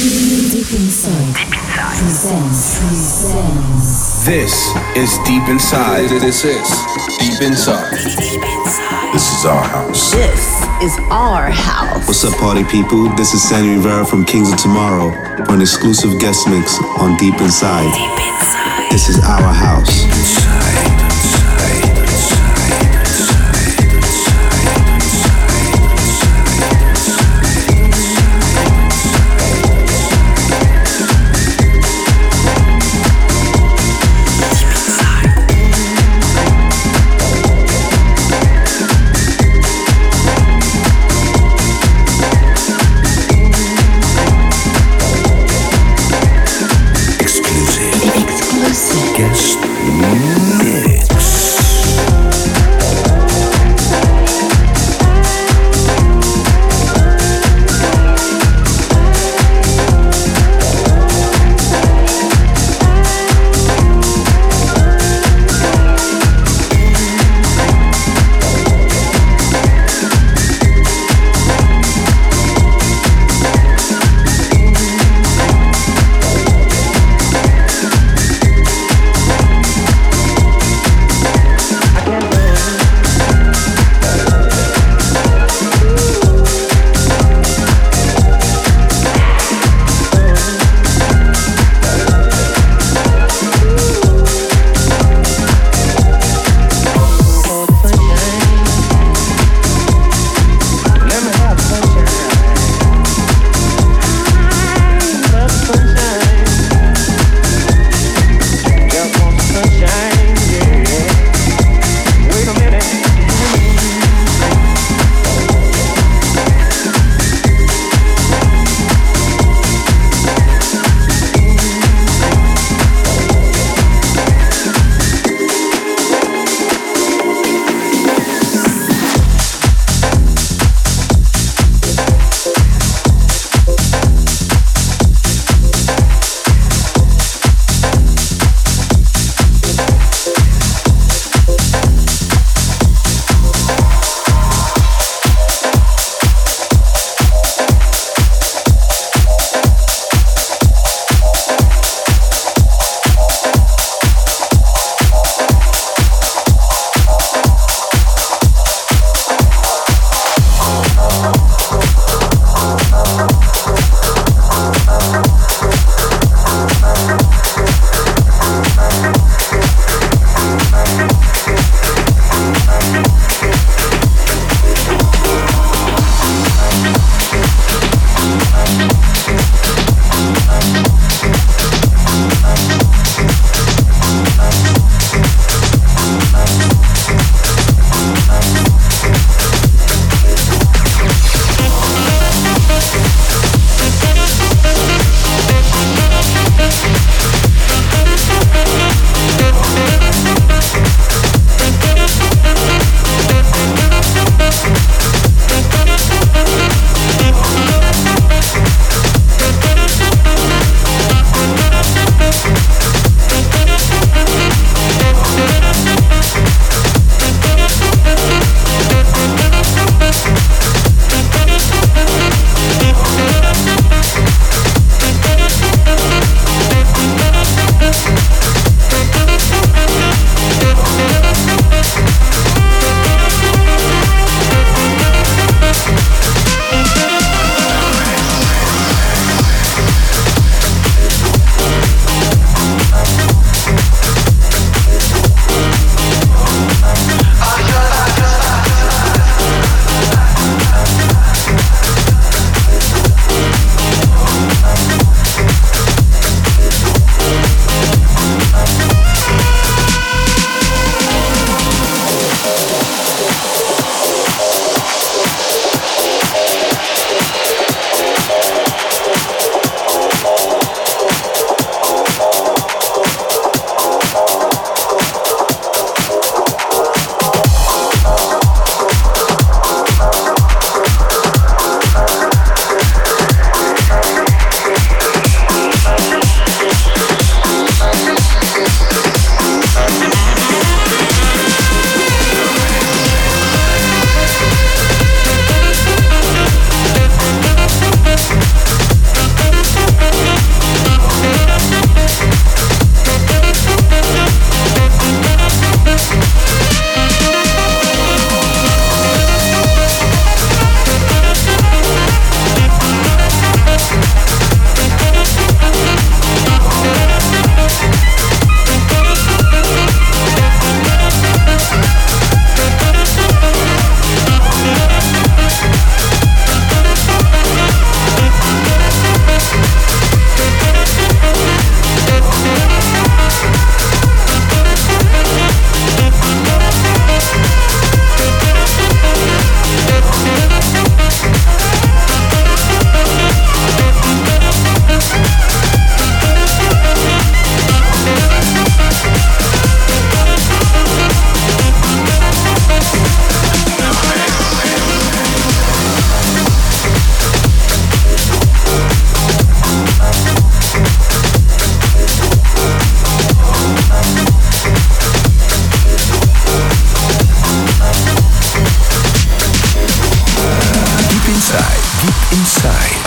Deep Inside. Deep Inside. Presents. Presents. This is Deep Inside. This is Deep Inside. This is our house. This is our house. What's up, party people? This is Sandy Rivera from Kings of Tomorrow for an exclusive guest mix on Deep Inside. Deep Inside. This is our house. Exclusive. Guest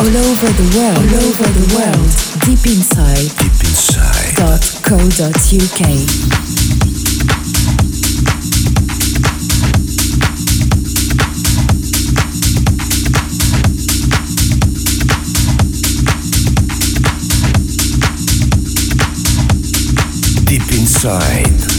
all over the world, all over the world, deep inside, deep inside. dot co dot uk. inside.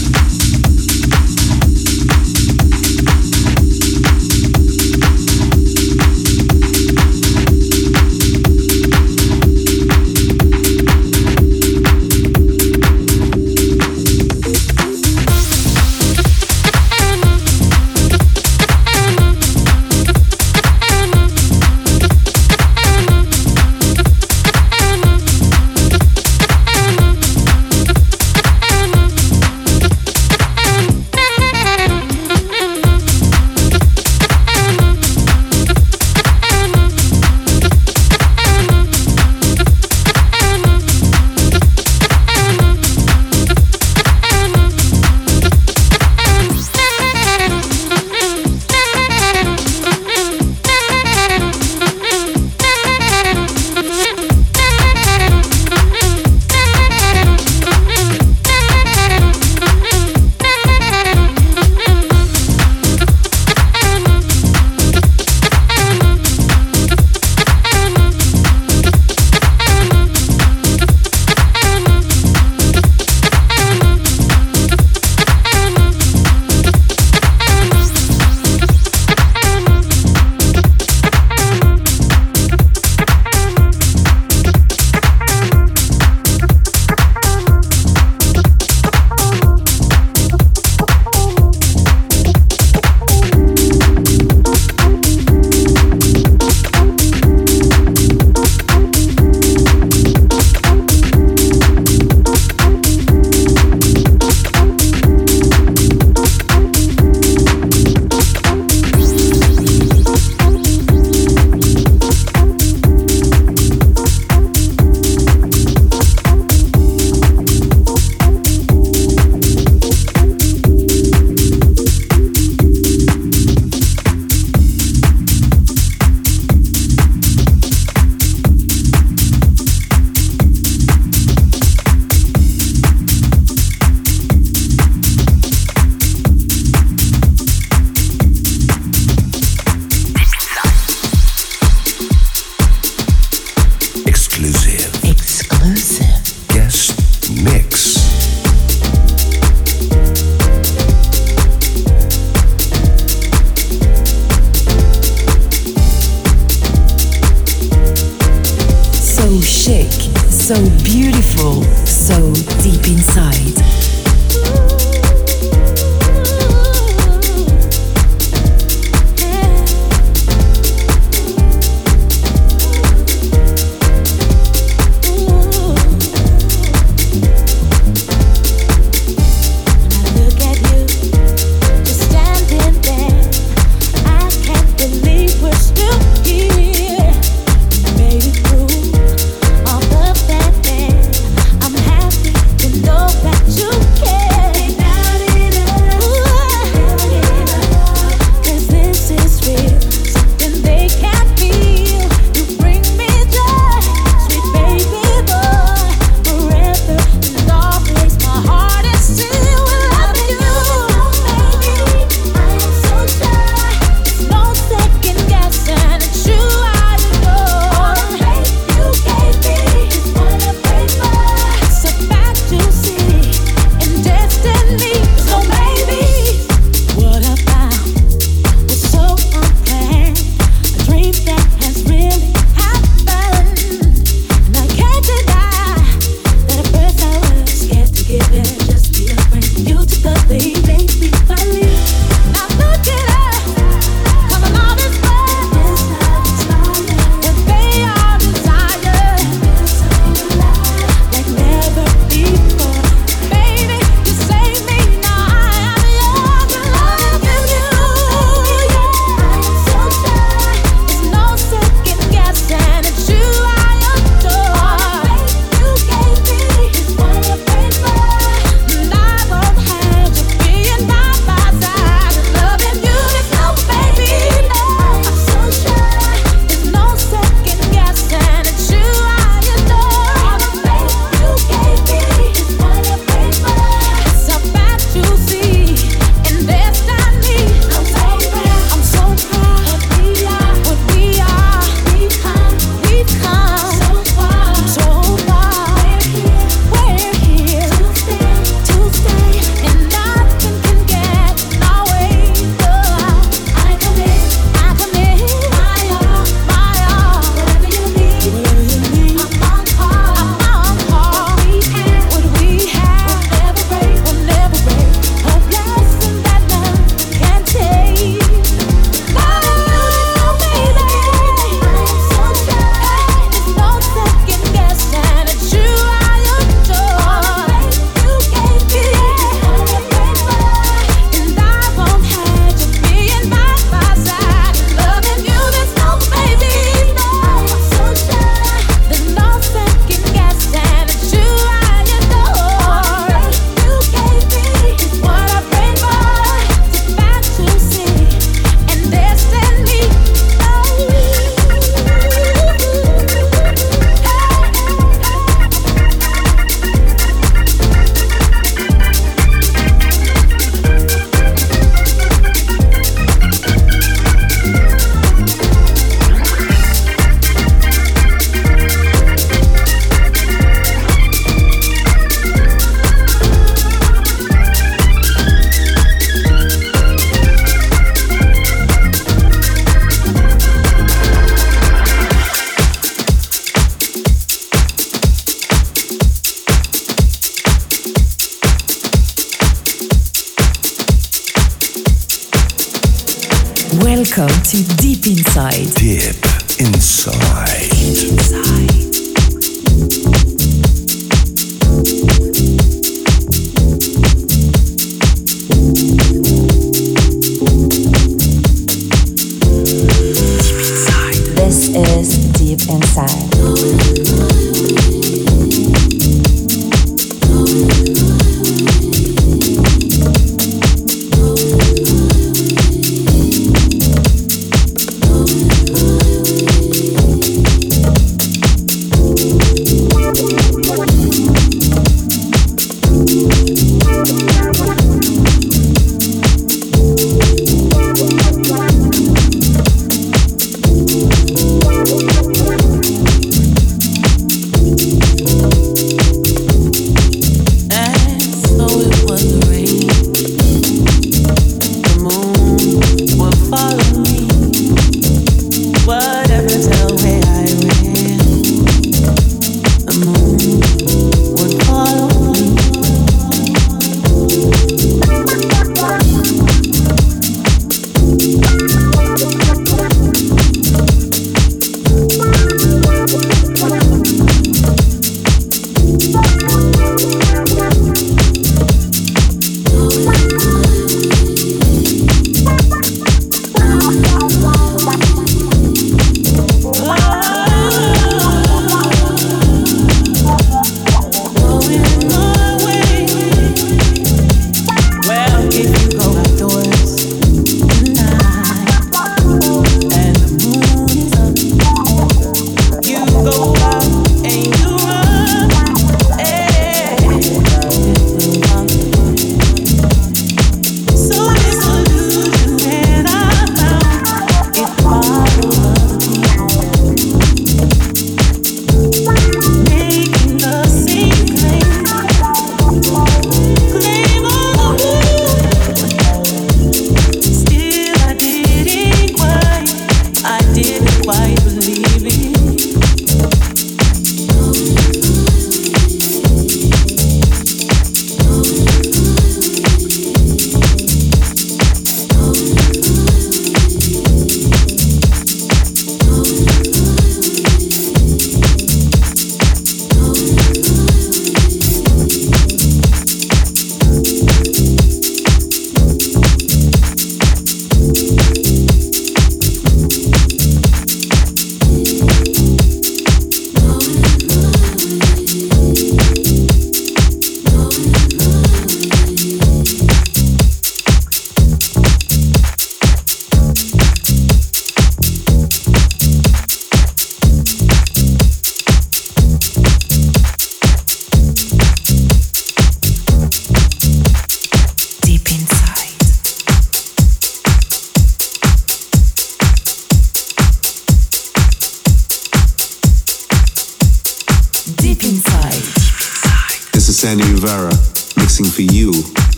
Sandy Rivera mixing for you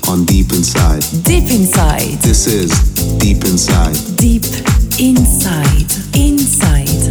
on Deep Inside. Deep Inside. This is Deep Inside. Deep Inside. Inside.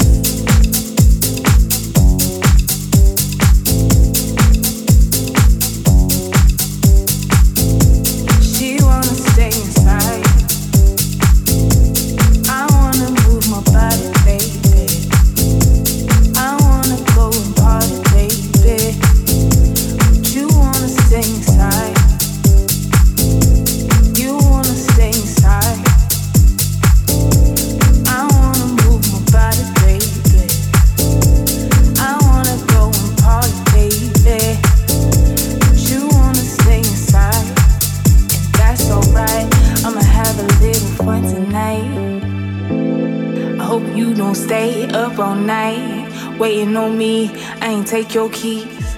Take your keys.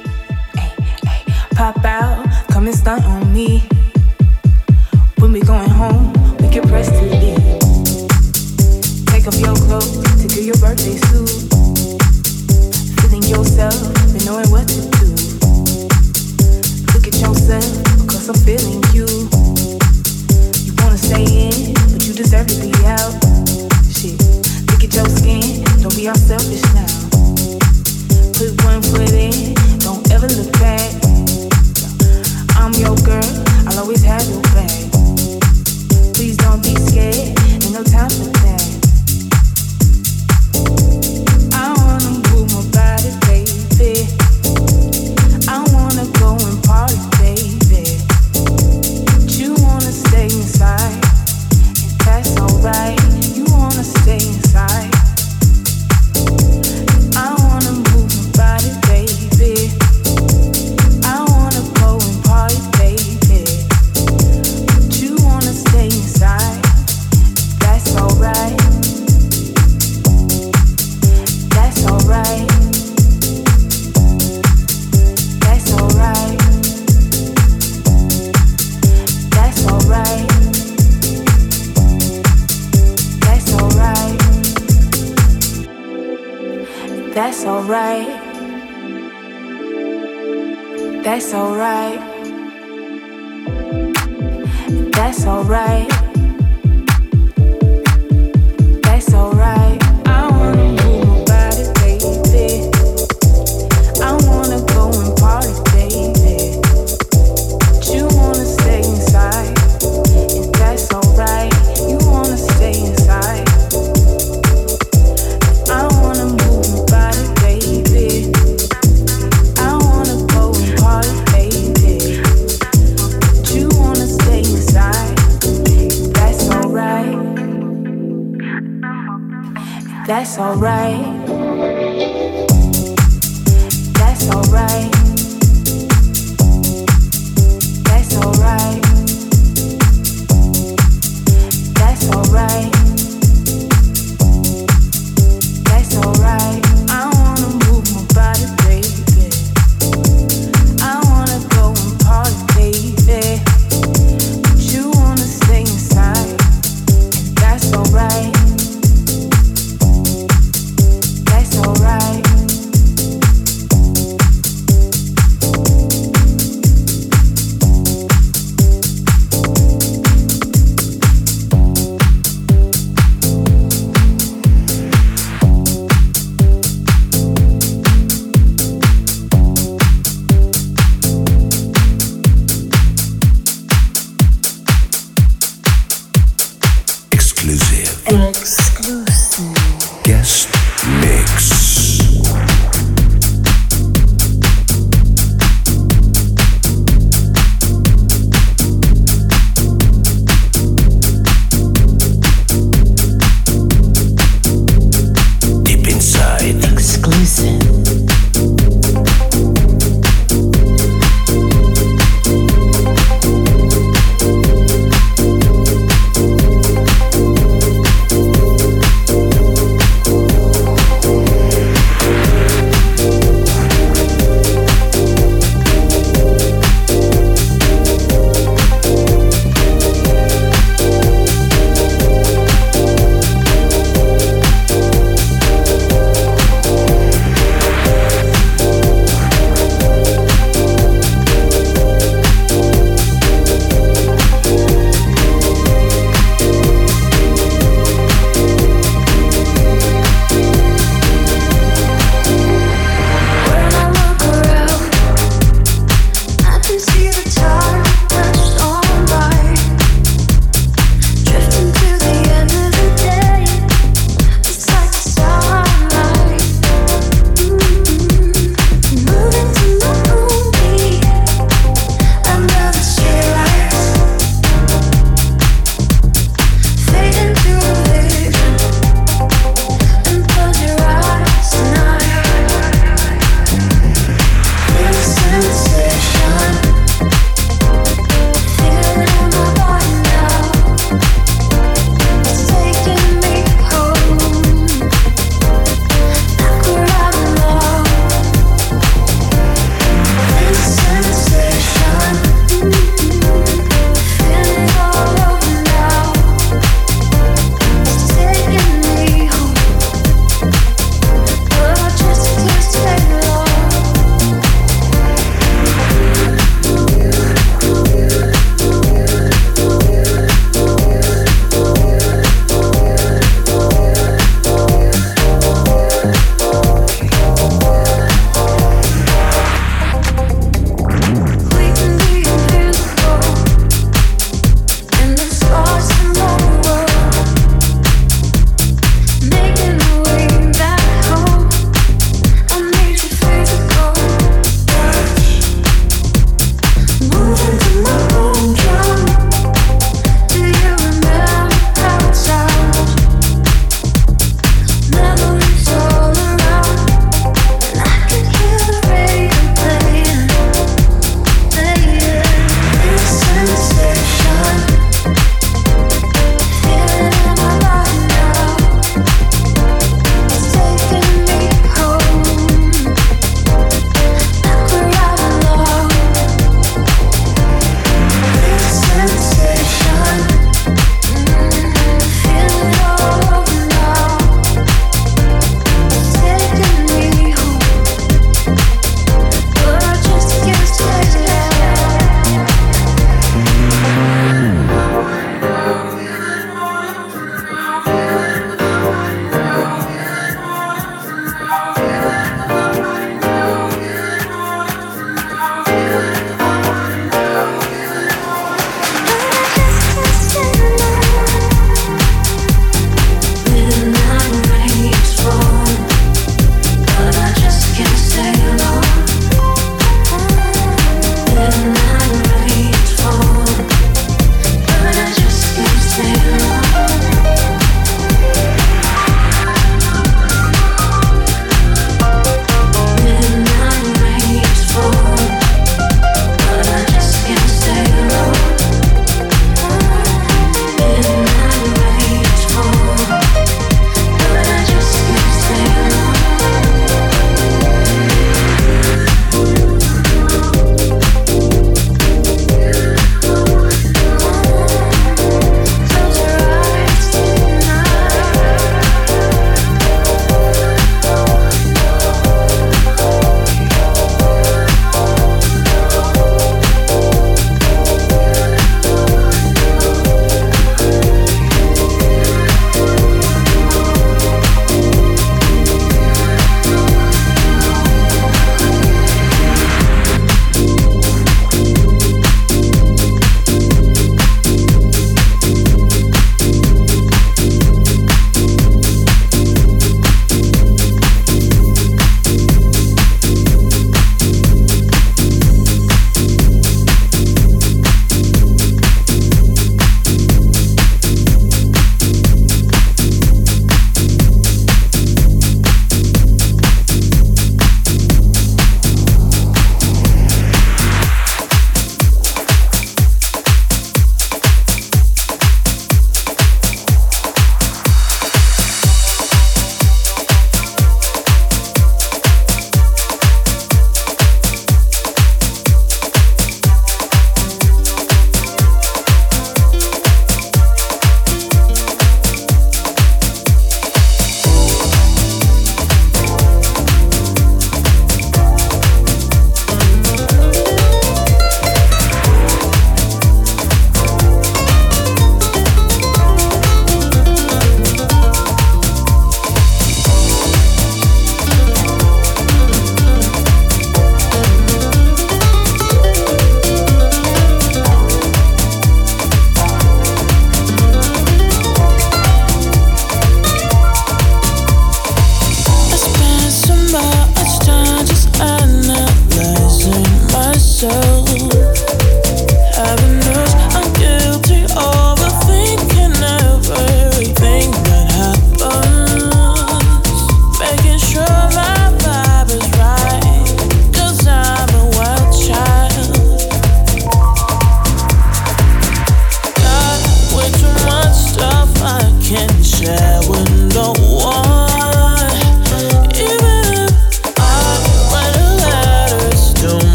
Ay, ay, pop out, come and stunt on me.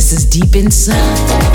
This is deep inside.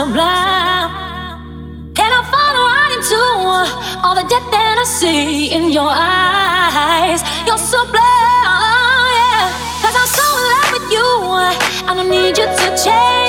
sublime. And I fall right into uh, all the death that I see in your eyes. You're so blind, oh, yeah. Cause I'm so in love with you. Uh, I don't need you to change.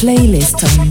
Playlist on